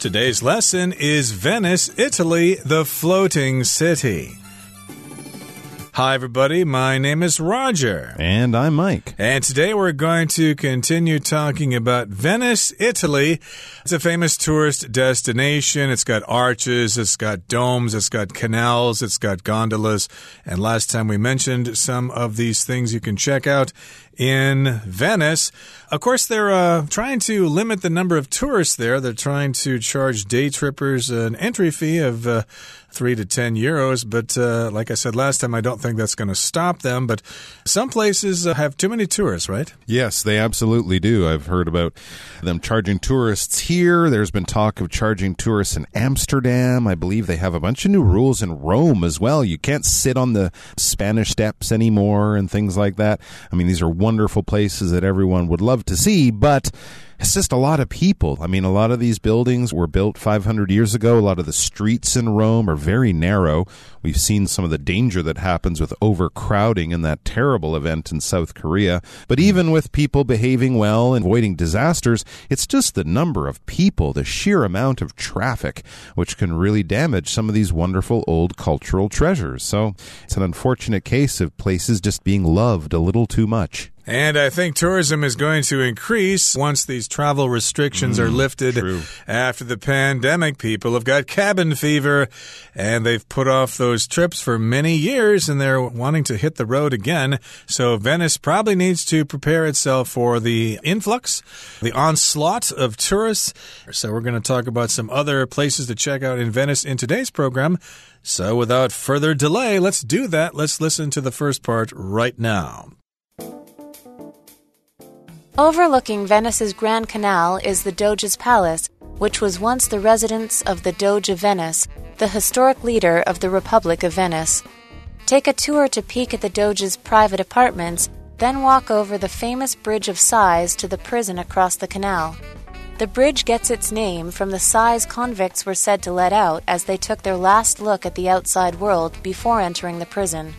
Today's lesson is Venice, Italy, the floating city. Hi, everybody. My name is Roger. And I'm Mike. And today we're going to continue talking about Venice, Italy. It's a famous tourist destination. It's got arches, it's got domes, it's got canals, it's got gondolas. And last time we mentioned some of these things you can check out in Venice. Of course, they're uh, trying to limit the number of tourists there. They're trying to charge day trippers an entry fee of uh, three to 10 euros. But uh, like I said last time, I don't think that's going to stop them. But some places uh, have too many tourists, right? Yes, they absolutely do. I've heard about them charging tourists here. There's been talk of charging tourists in Amsterdam. I believe they have a bunch of new rules in Rome as well. You can't sit on the Spanish steps anymore and things like that. I mean, these are wonderful places that everyone would love to see, but it's just a lot of people. I mean, a lot of these buildings were built 500 years ago. A lot of the streets in Rome are very narrow. We've seen some of the danger that happens with overcrowding in that terrible event in South Korea. But even with people behaving well and avoiding disasters, it's just the number of people, the sheer amount of traffic, which can really damage some of these wonderful old cultural treasures. So it's an unfortunate case of places just being loved a little too much. And I think tourism is going to increase once these travel restrictions mm, are lifted true. after the pandemic. People have got cabin fever and they've put off those trips for many years and they're wanting to hit the road again. So Venice probably needs to prepare itself for the influx, the onslaught of tourists. So we're going to talk about some other places to check out in Venice in today's program. So without further delay, let's do that. Let's listen to the first part right now. Overlooking Venice's Grand Canal is the Doge's Palace, which was once the residence of the Doge of Venice, the historic leader of the Republic of Venice. Take a tour to peek at the Doge's private apartments, then walk over the famous Bridge of Sighs to the prison across the canal. The bridge gets its name from the sighs convicts were said to let out as they took their last look at the outside world before entering the prison.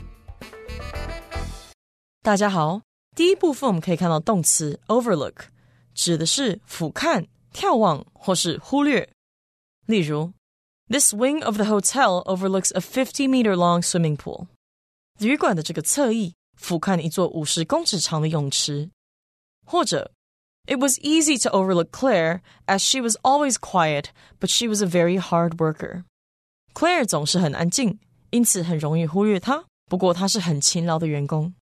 大家好， 第一部分我们可以看到动词 overlook，指的是俯瞰、眺望或是忽略。例如，This wing of the hotel overlooks a fifty-meter long swimming pool。旅馆的这个侧翼俯瞰一座五十公尺长的泳池。或者，It was easy to overlook Claire as she was always quiet, but she was a very hard worker。Claire 总是很安静，因此很容易忽略她。不过她是很勤劳的员工。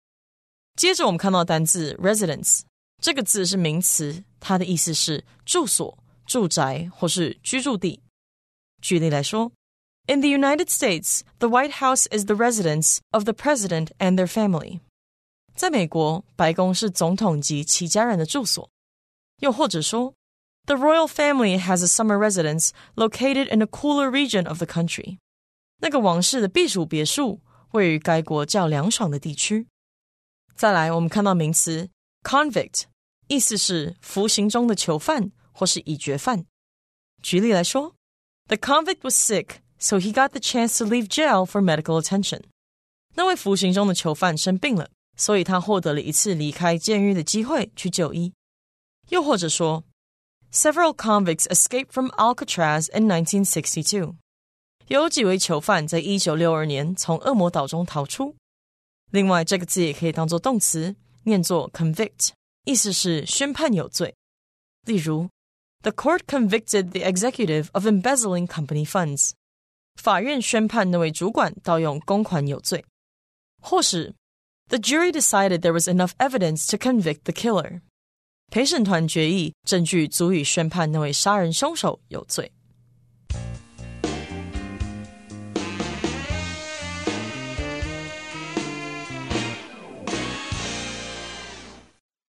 接着我们看到单字 residence，这个字是名词，它的意思是住所、住宅或是居住地。举例来说，In the United States, the White House is the residence of the president and their family。在美国，白宫是总统及其家人的住所。又或者说，The royal family has a summer residence located in a cooler region of the country。那个王室的避暑别墅位于该国较凉爽的地区。再来，我们看到名词 convict，意思是服刑中的囚犯或是已决犯。举例来说，The convict was sick, so he got the chance to leave jail for medical attention。那位服刑中的囚犯生病了，所以他获得了一次离开监狱的机会去就医。又或者说，Several convicts escaped from Alcatraz in 1962。有几位囚犯在一九六二年从恶魔岛中逃出。 另外，这个字也可以当做动词，念作 convict，意思是宣判有罪。例如，The court convicted the executive of embezzling company funds。法院宣判那位主管盗用公款有罪。或是，The jury decided there was enough evidence to convict the killer。陪审团决议证据足以宣判那位杀人凶手有罪。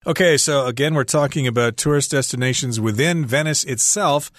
Okay, so again, we're talking about tourist destinations within Venice itself.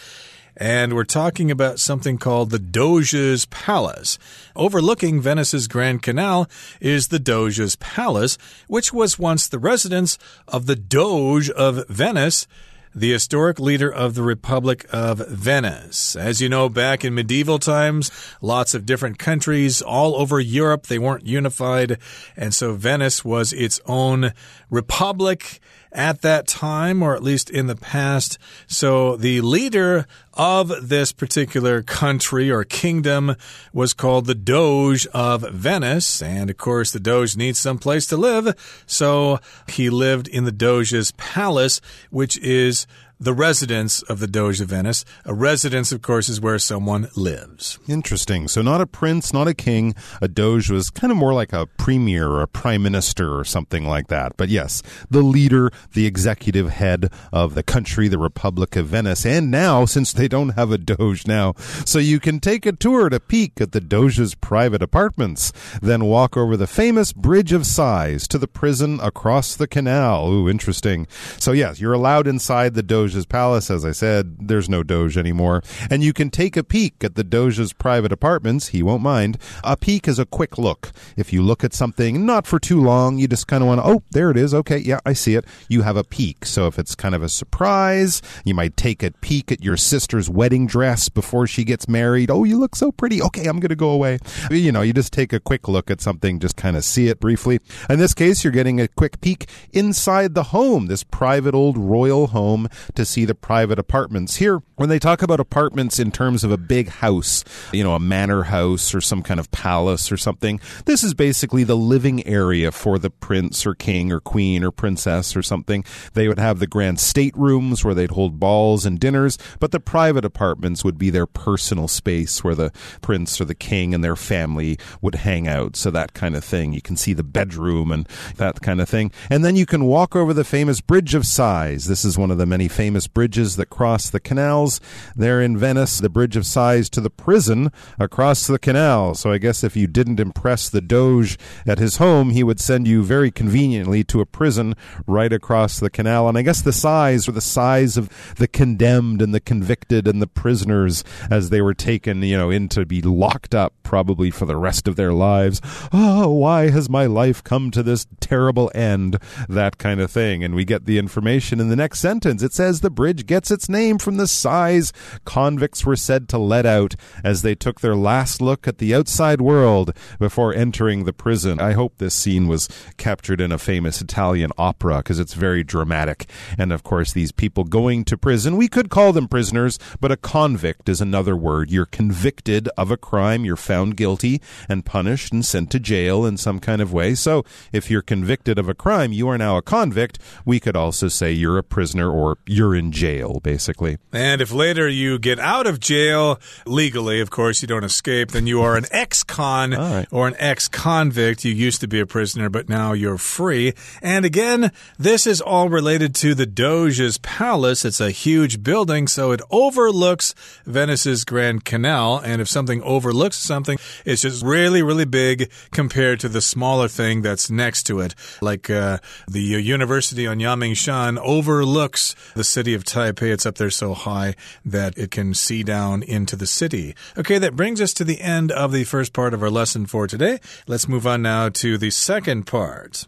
And we're talking about something called the Doge's Palace. Overlooking Venice's Grand Canal is the Doge's Palace, which was once the residence of the Doge of Venice the historic leader of the Republic of Venice. As you know, back in medieval times, lots of different countries all over Europe, they weren't unified. And so Venice was its own republic. at that time, or at least in the past. So the leader of this particular country or kingdom was called the Doge of Venice. And of course, the Doge needs some place to live. So he lived in the Doge's palace, which is the residence of the Doge of Venice. A residence, of course, is where someone lives. Interesting. So, not a prince, not a king. A Doge was kind of more like a premier or a prime minister or something like that. But yes, the leader, the executive head of the country, the Republic of Venice. And now, since they don't have a Doge now, so you can take a tour to peek at the Doge's private apartments, then walk over the famous Bridge of Sighs to the prison across the canal. Ooh, interesting. So, yes, you're allowed inside the Doge's palace. As I said, there's no Doge anymore. And you can take a peek at the Doge's private apartments. He won't mind. A peek is a quick look. If you look at something not for too long, you just kind of want to, oh, there it is. Okay, yeah, I see it. You have a peek. So if it's kind of a surprise, you might take a peek at your sister's wedding dress before she gets married. Oh, you look so pretty. Okay, I'm going to go away. You know, you just take a quick look at something, just kind of see it briefly. In this case, you're getting a quick peek inside the home, this private old royal home to see the private apartments. Here, when they talk about apartments in terms of a big house, you know, a manor house or some kind of palace or something, this is basically the living area for the prince or king or queen or princess or something. They would have the grand staterooms where they'd hold balls and dinners, but the private apartments would be their personal space where the prince or the king and their family would hang out. So that kind of thing. You can see the bedroom and that kind of thing. And then you can walk over the famous Bridge of Sighs. This is one of the many famous bridges that cross the canals there in Venice, the Bridge of Sighs to the prison across the canal. So I guess if you didn't impress the Doge at his home, he would send you very conveniently to a prison right across the canal. And I guess the sighs or the sighs of the condemned and the convicted and the prisoners as they were taken, you know, in to be locked up probably for the rest of their lives. Oh, why has my life come to this terrible end? That kind of thing. And we get the information in the next sentence. It says the bridge gets its name from the sighs convicts were said to let out as they took their last look at the outside world before entering the prison. I hope this scene was captured in a famous Italian opera because it's very dramatic. And of course, these people going to prison, we could call them prisoners, but a convict is another word. You're convicted of a crime, you're found guilty and punished and sent to jail in some kind of way. So if you're convicted of a crime, you are now a convict. We could also say you're a prisoner or you're in jail, basically. And if later you get out of jail legally, of course, you don't escape, then you are an ex con right. or an ex convict. You used to be a prisoner, but now you're free. And again, this is all related to the Doge's palace. It's a huge building, so it overlooks Venice's Grand Canal. And if something overlooks something, it's just really, really big compared to the smaller thing that's next to it. Like uh, the university on Yangmingshan overlooks the city of Taipei. It's up there so high that it can see down into the city. Okay, that brings us to the end of the first part of our lesson for today. Let's move on now to the second part.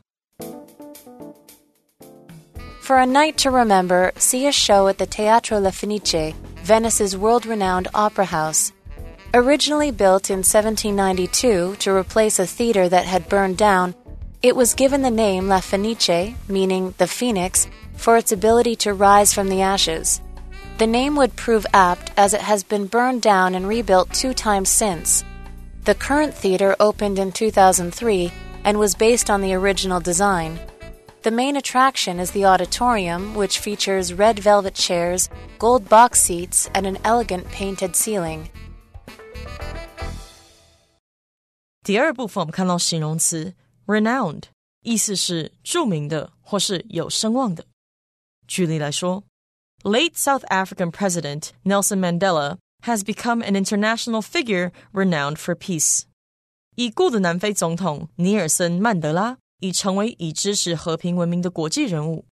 For a night to remember, see a show at the Teatro La Fenice, Venice's world renowned opera house. Originally built in 1792 to replace a theater that had burned down, it was given the name La Fenice, meaning the phoenix, for its ability to rise from the ashes. The name would prove apt as it has been burned down and rebuilt two times since. The current theater opened in 2003 and was based on the original design. The main attraction is the auditorium, which features red velvet chairs, gold box seats, and an elegant painted ceiling. 第二部分我们看到形容词 renowned，意思是着名的或是有声望的。举例来说，late South African President Nelson Mandela has become an international figure renowned for peace。已故的南非总统尼尔森·曼德拉 已成为以支持和平文明的国际人物。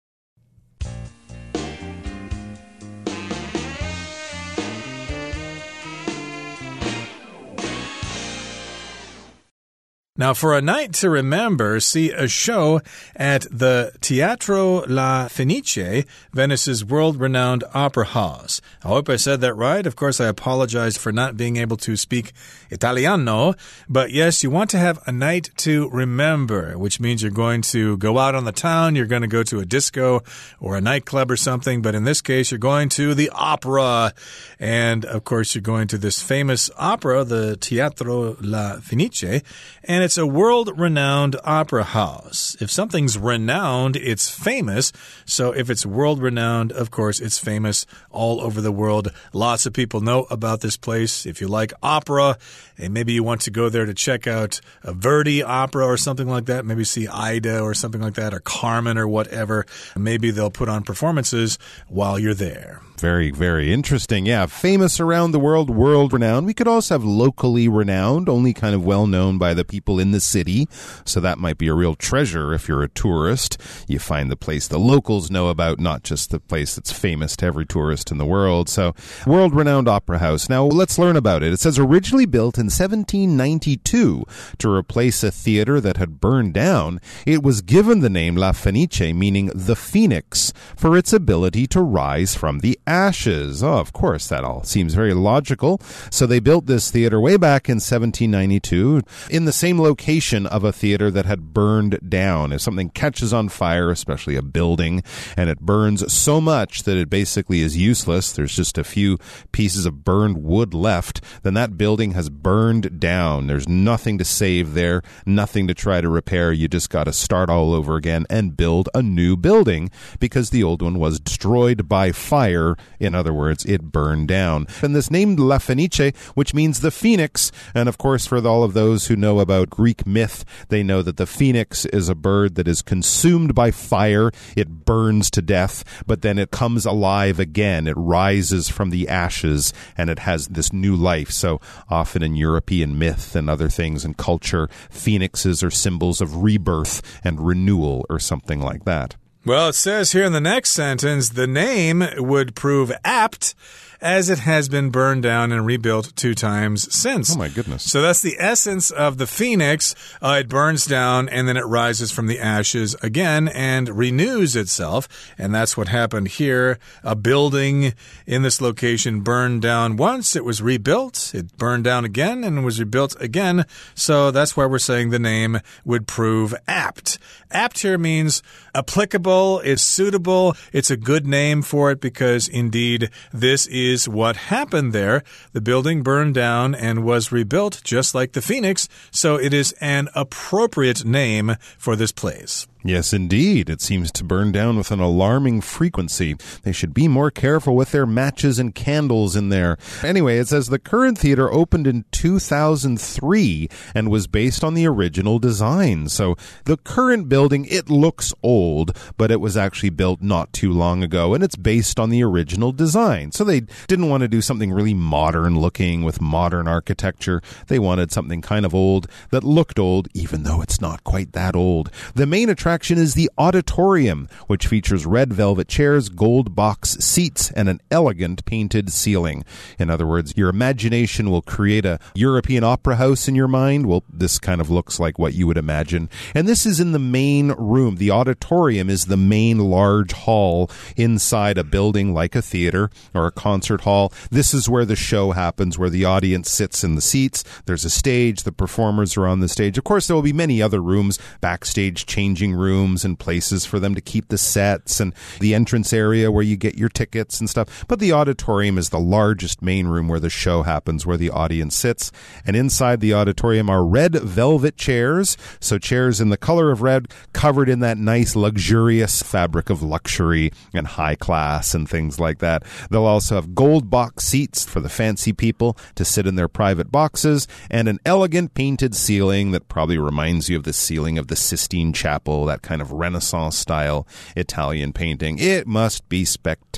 Now, for a night to remember, see a show at the Teatro La Fenice, Venice's world renowned opera house. I hope I said that right. Of course, I apologize for not being able to speak Italiano, but yes, you want to have a night to remember, which means you're going to go out on the town, you're going to go to a disco or a nightclub or something, but in this case, you're going to the opera. And of course, you're going to this famous opera, the Teatro La Fenice, and it's a world renowned opera house. If something's renowned, it's famous. So if it's world renowned, of course, it's famous all over the world. Lots of people know about this place. If you like opera, and maybe you want to go there to check out a Verdi opera or something like that, maybe see Aida or something like that, or Carmen or whatever, maybe they'll put on performances while you're there. Very, very interesting. Yeah, famous around the world, world renowned. We could also have locally renowned, only kind of well known by the people in the city. So that might be a real treasure if you're a tourist. You find the place the locals know about, not just the place that's famous to every tourist in the world. So, world renowned opera house. Now, let's learn about it. It says originally built in 1792 to replace a theater that had burned down, it was given the name La Fenice, meaning the phoenix, for its ability to rise from the ashes. Oh, of course, that all seems very logical. So they built this theater way back in 1792 in the same location of a theater that had burned down. If something catches on fire, especially a building, and it burns so much that it basically is useless, there's just a few pieces of burned wood left, then that building has burned down. There's nothing to save there, nothing to try to repair. You just got to start all over again and build a new building because the old one was destroyed by fire in other words, it burned down. And this name La Fenice, which means the phoenix, and of course, for all of those who know about Greek myth, they know that the phoenix is a bird that is consumed by fire. It burns to death, but then it comes alive again. It rises from the ashes and it has this new life. So often in European myth and other things and culture, phoenixes are symbols of rebirth and renewal or something like that. Well, it says here in the next sentence the name would prove apt as it has been burned down and rebuilt two times since. Oh, my goodness. So that's the essence of the phoenix. Uh, it burns down and then it rises from the ashes again and renews itself. And that's what happened here. A building in this location burned down once, it was rebuilt, it burned down again and was rebuilt again. So that's why we're saying the name would prove apt. Apt here means applicable, it's suitable, it's a good name for it because indeed this is what happened there. The building burned down and was rebuilt just like the Phoenix, so it is an appropriate name for this place. Yes, indeed. It seems to burn down with an alarming frequency. They should be more careful with their matches and candles in there. Anyway, it says the current theater opened in 2003 and was based on the original design. So the current building, it looks old, but it was actually built not too long ago and it's based on the original design. So they didn't want to do something really modern looking with modern architecture. They wanted something kind of old that looked old, even though it's not quite that old. The main attraction attraction is the auditorium, which features red velvet chairs, gold box seats, and an elegant painted ceiling. In other words, your imagination will create a European opera house in your mind. Well, this kind of looks like what you would imagine. And this is in the main room. The auditorium is the main large hall inside a building like a theater or a concert hall. This is where the show happens, where the audience sits in the seats. There's a stage. The performers are on the stage. Of course, there will be many other rooms, backstage changing rooms and places for them to keep the sets and the entrance area where you get your tickets and stuff. But the auditorium is the largest main room where the show happens, where the audience sits. And inside the auditorium are red velvet chairs. So chairs in the color of red, covered in that nice, luxurious fabric of luxury and high class and things like that. They'll also have gold box seats for the fancy people to sit in their private boxes and an elegant painted ceiling that probably reminds you of the ceiling of the Sistine Chapel that kind of Renaissance style Italian painting. It must be spectacular.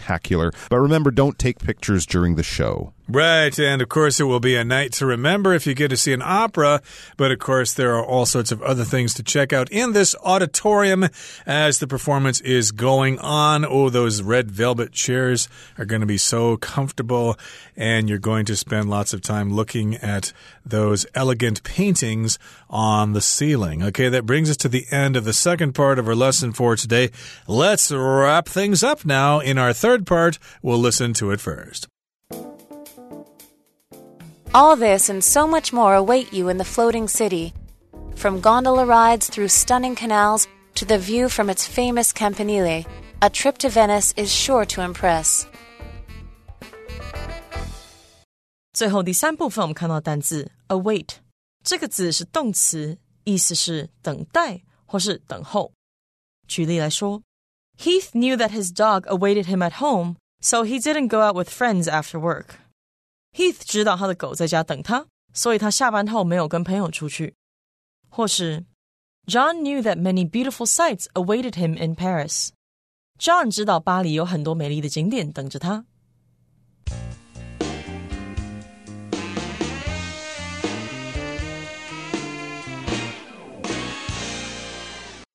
But remember, don't take pictures during the show. Right, and of course, it will be a night to remember if you get to see an opera. But of course, there are all sorts of other things to check out in this auditorium as the performance is going on. Oh, those red velvet chairs are going to be so comfortable, and you're going to spend lots of time looking at those elegant paintings on the ceiling. Okay, that brings us to the end of the second part of our lesson for today. Let's wrap things up now. In our third part, we'll listen to it first. All this and so much more await you in the floating city. From gondola rides through stunning canals to the view from its famous Campanile, a trip to Venice is sure to impress. 最后第三部分，我们看到单字 await 这个字是动词，意思是等待或是等候。举例来说 ，Heath knew that his dog awaited him at home, so he didn't go out with friends after work. Heath 知道他的狗在家等他，所以他下班后没有跟朋友出去。或是 John knew that many beautiful sights awaited him in Paris. John 知道巴黎有很多美丽的景点等着他。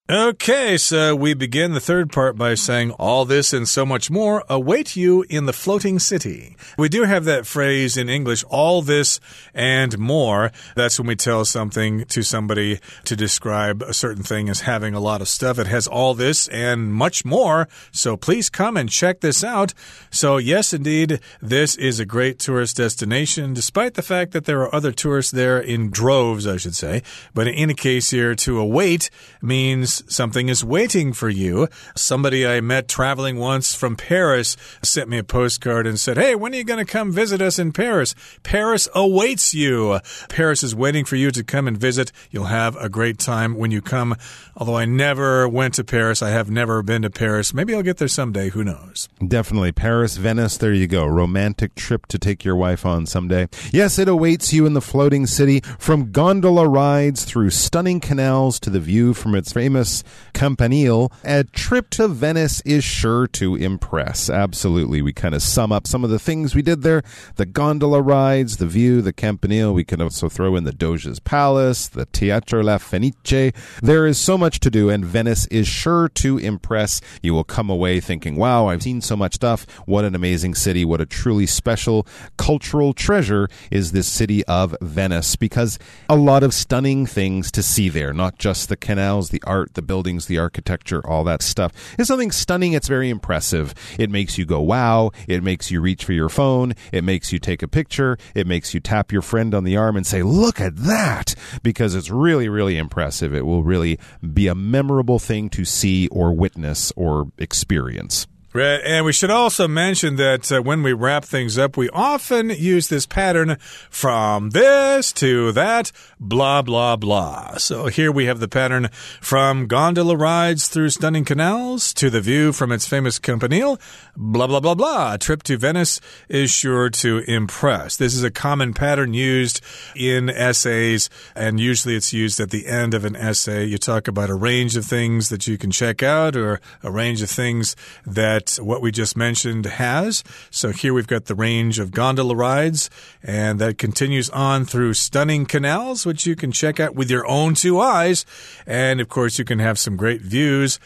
Okay, so we begin the third part by saying all this and so much more await you in the floating city. We do have that phrase in English, all this and more. That's when we tell something to somebody to describe a certain thing as having a lot of stuff. It has all this and much more. So please come and check this out. So yes, indeed, this is a great tourist destination, despite the fact that there are other tourists there in droves, I should say. But in any case here, to await means something is waiting for you. Somebody I met traveling once from Paris sent me a postcard and said, Hey, when are you going to come visit us in Paris? Paris awaits you. Paris is waiting for you to come and visit. You'll have a great time when you come. Although I never went to Paris, I have never been to Paris. Maybe I'll get there someday. Who knows? Definitely. Paris, Venice, there you go. Romantic trip to take your wife on someday. Yes, it awaits you in the floating city from gondola rides through stunning canals to the view from its famous Campanile. A trip to Venice is sure to impress. Absolutely. We kind of sum up some of the things we did there the gondola rides, the view, the Campanile. We can also throw in the Doge's Palace, the Teatro La Fenice. There is so much to do, and Venice is sure to impress. You will come away thinking, wow, I've seen so much stuff. What an amazing city. What a truly special cultural treasure is this city of Venice because a lot of stunning things to see there, not just the canals, the art, the buildings, the architecture, all that stuff. It's something stunning. It's very impressive. It makes you go, wow. It makes you reach for your phone. It makes you take a picture. It makes you tap your friend on the arm and say, look at that because it's really, really impressive. It will really be a memorable thing to see or witness or experience. Right. And we should also mention that uh, when we wrap things up, we often use this pattern from this to that, blah, blah, blah. So here we have the pattern from gondola rides through stunning canals to the view from its famous campanile, blah, blah, blah, blah. A trip to Venice is sure to impress. This is a common pattern used in essays, and usually it's used at the end of an essay. You talk about a range of things that you can check out or a range of things that what we just mentioned has. So here we've got the range of gondola rides, and that continues on through stunning canals, which you can check out with your own two eyes. And of course, you can have some great views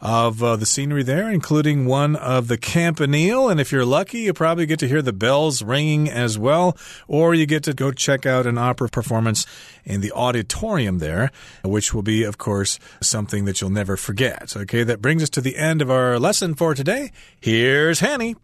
of uh, the scenery there, including one of the Campanile. And if you're lucky, you probably get to hear the bells ringing as well, or you get to go check out an opera performance in the auditorium there, which will be, of course, something that you'll never forget. Okay, that brings us to the end of our lesson for today. Here's Hanny.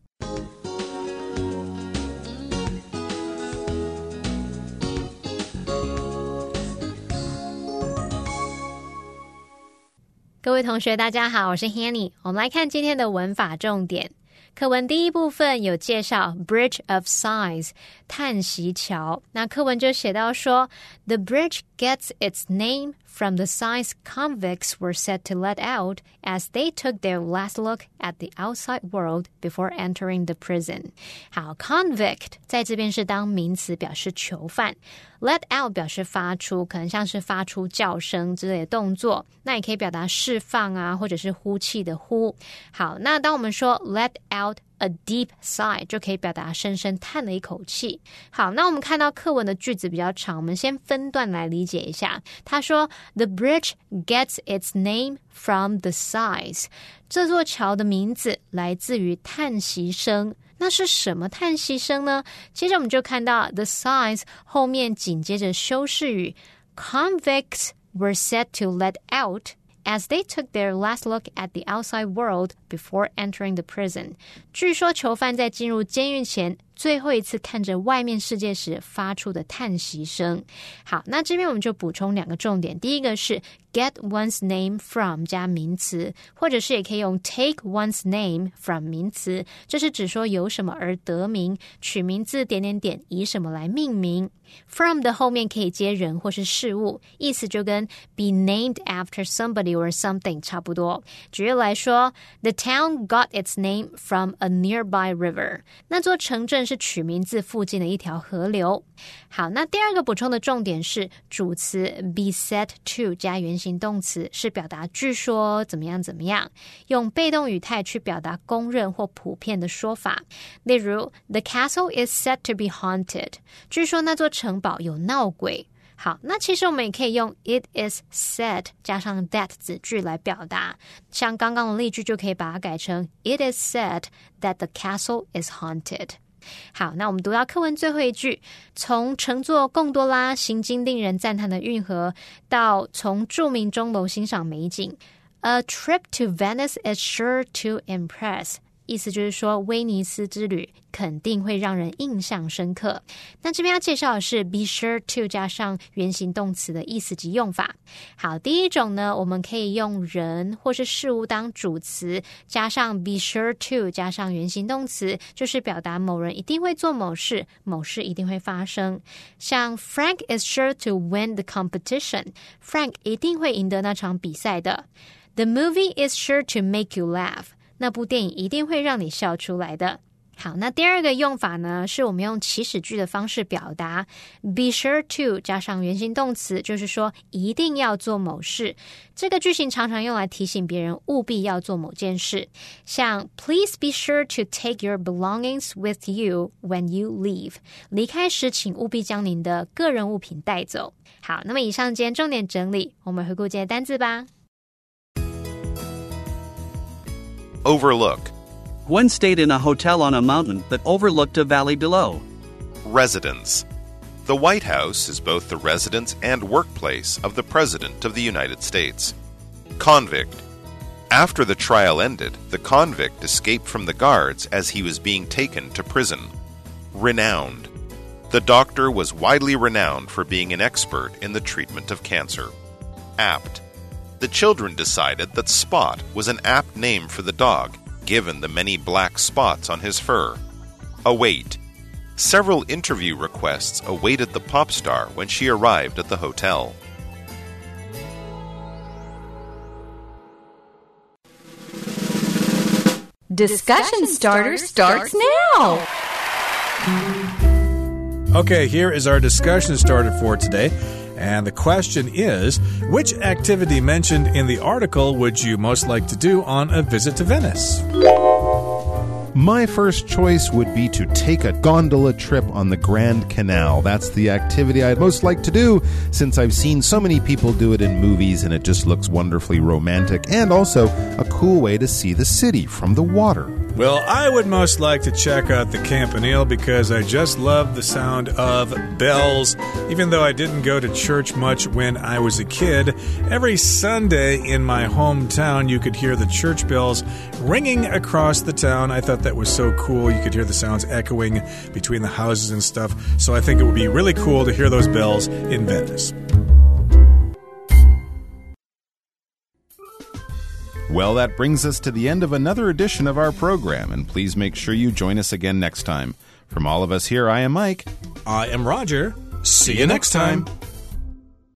各位同学，大家好，我是 Hanny。我们来看今天的文法重点。课文第一部分有介绍 Bridge of Sighs 叹息桥。那课文就写到说，The bridge gets its name from the sighs convicts were said to let out as they took their last look at the outside world before entering the prison。好，convict 在这边是当名词，表示囚犯。Let out 表示发出，可能像是发出叫声之类的动作，那也可以表达释放啊，或者是呼气的呼。好，那当我们说 let out。 a deep sigh 就可以表达深深叹了一口气。好，那我们看到课文的句子比较长，我们先分段来理解一下。他说，The bridge gets its name from the sighs。这座桥的名字来自于叹息声。那是什么叹息声呢？接着我们就看到 the sighs 后面紧接着修饰语，convicts were set to let out。as they took their last look at the outside world before entering the prison。据说囚犯在进入监狱前 最后一次看着外面世界时发出的叹息声。好，那这边我们就补充两个重点。第一个是 get one's name from 加名词，或者是也可以用 take one's name from 名词，这是指说由什么而得名，取名字点点点，以什么来命名。from 的后面可以接人或是事物，意思就跟 be named after somebody or something 差不多。举例来说，The town got its name from a nearby river。那座城镇是取名字附近的一条河流。好，那第二个补充的重点是主词 be said to 加原形动词，是表达据说怎么样怎么样，用被动语态去表达公认或普遍的说法。例如，The castle is said to be haunted。据说那座城堡有闹鬼。好，那其实我们也可以用 it is said 加上 that 子句来表达。像刚刚的例句就可以把它改成 It is said that the castle is haunted。好，那我们读到课文最后一句，从乘坐贡多拉行经令人赞叹的运河，到从著名钟楼欣赏美景，A trip to Venice is sure to impress。意思就是说，威尼斯之旅肯定会让人印象深刻。那这边要介绍的是 be sure to 加上原形动词的意思及用法。好，第一种呢，我们可以用人或是事物当主词，加上 be sure to 加上原形动词，就是表达某人一定会做某事，某事一定会发生。像 Frank is sure to win the competition，Frank 一定会赢得那场比赛的。The movie is sure to make you laugh。那部电影一定会让你笑出来的。好，那第二个用法呢，是我们用祈使句的方式表达，be sure to 加上原形动词，就是说一定要做某事。这个句型常常用来提醒别人务必要做某件事，像 Please be sure to take your belongings with you when you leave。离开时，请务必将您的个人物品带走。好，那么以上今天重点整理，我们回顾这些单字吧。Overlook. One stayed in a hotel on a mountain that overlooked a valley below. Residence. The White House is both the residence and workplace of the President of the United States. Convict. After the trial ended, the convict escaped from the guards as he was being taken to prison. Renowned. The doctor was widely renowned for being an expert in the treatment of cancer. Apt. The children decided that Spot was an apt name for the dog, given the many black spots on his fur. Await. Several interview requests awaited the pop star when she arrived at the hotel. Discussion starter starts now. Okay, here is our discussion starter for today. And the question is which activity mentioned in the article would you most like to do on a visit to Venice? My first choice would be to take a gondola trip on the Grand Canal. That's the activity I'd most like to do since I've seen so many people do it in movies and it just looks wonderfully romantic and also a cool way to see the city from the water. Well, I would most like to check out the Campanile because I just love the sound of bells. Even though I didn't go to church much when I was a kid, every Sunday in my hometown you could hear the church bells ringing across the town. I thought that was so cool. You could hear the sounds echoing between the houses and stuff. So I think it would be really cool to hear those bells in Venice. Well, that brings us to the end of another edition of our program, and please make sure you join us again next time. From all of us here, I am Mike. I am Roger. See you next time.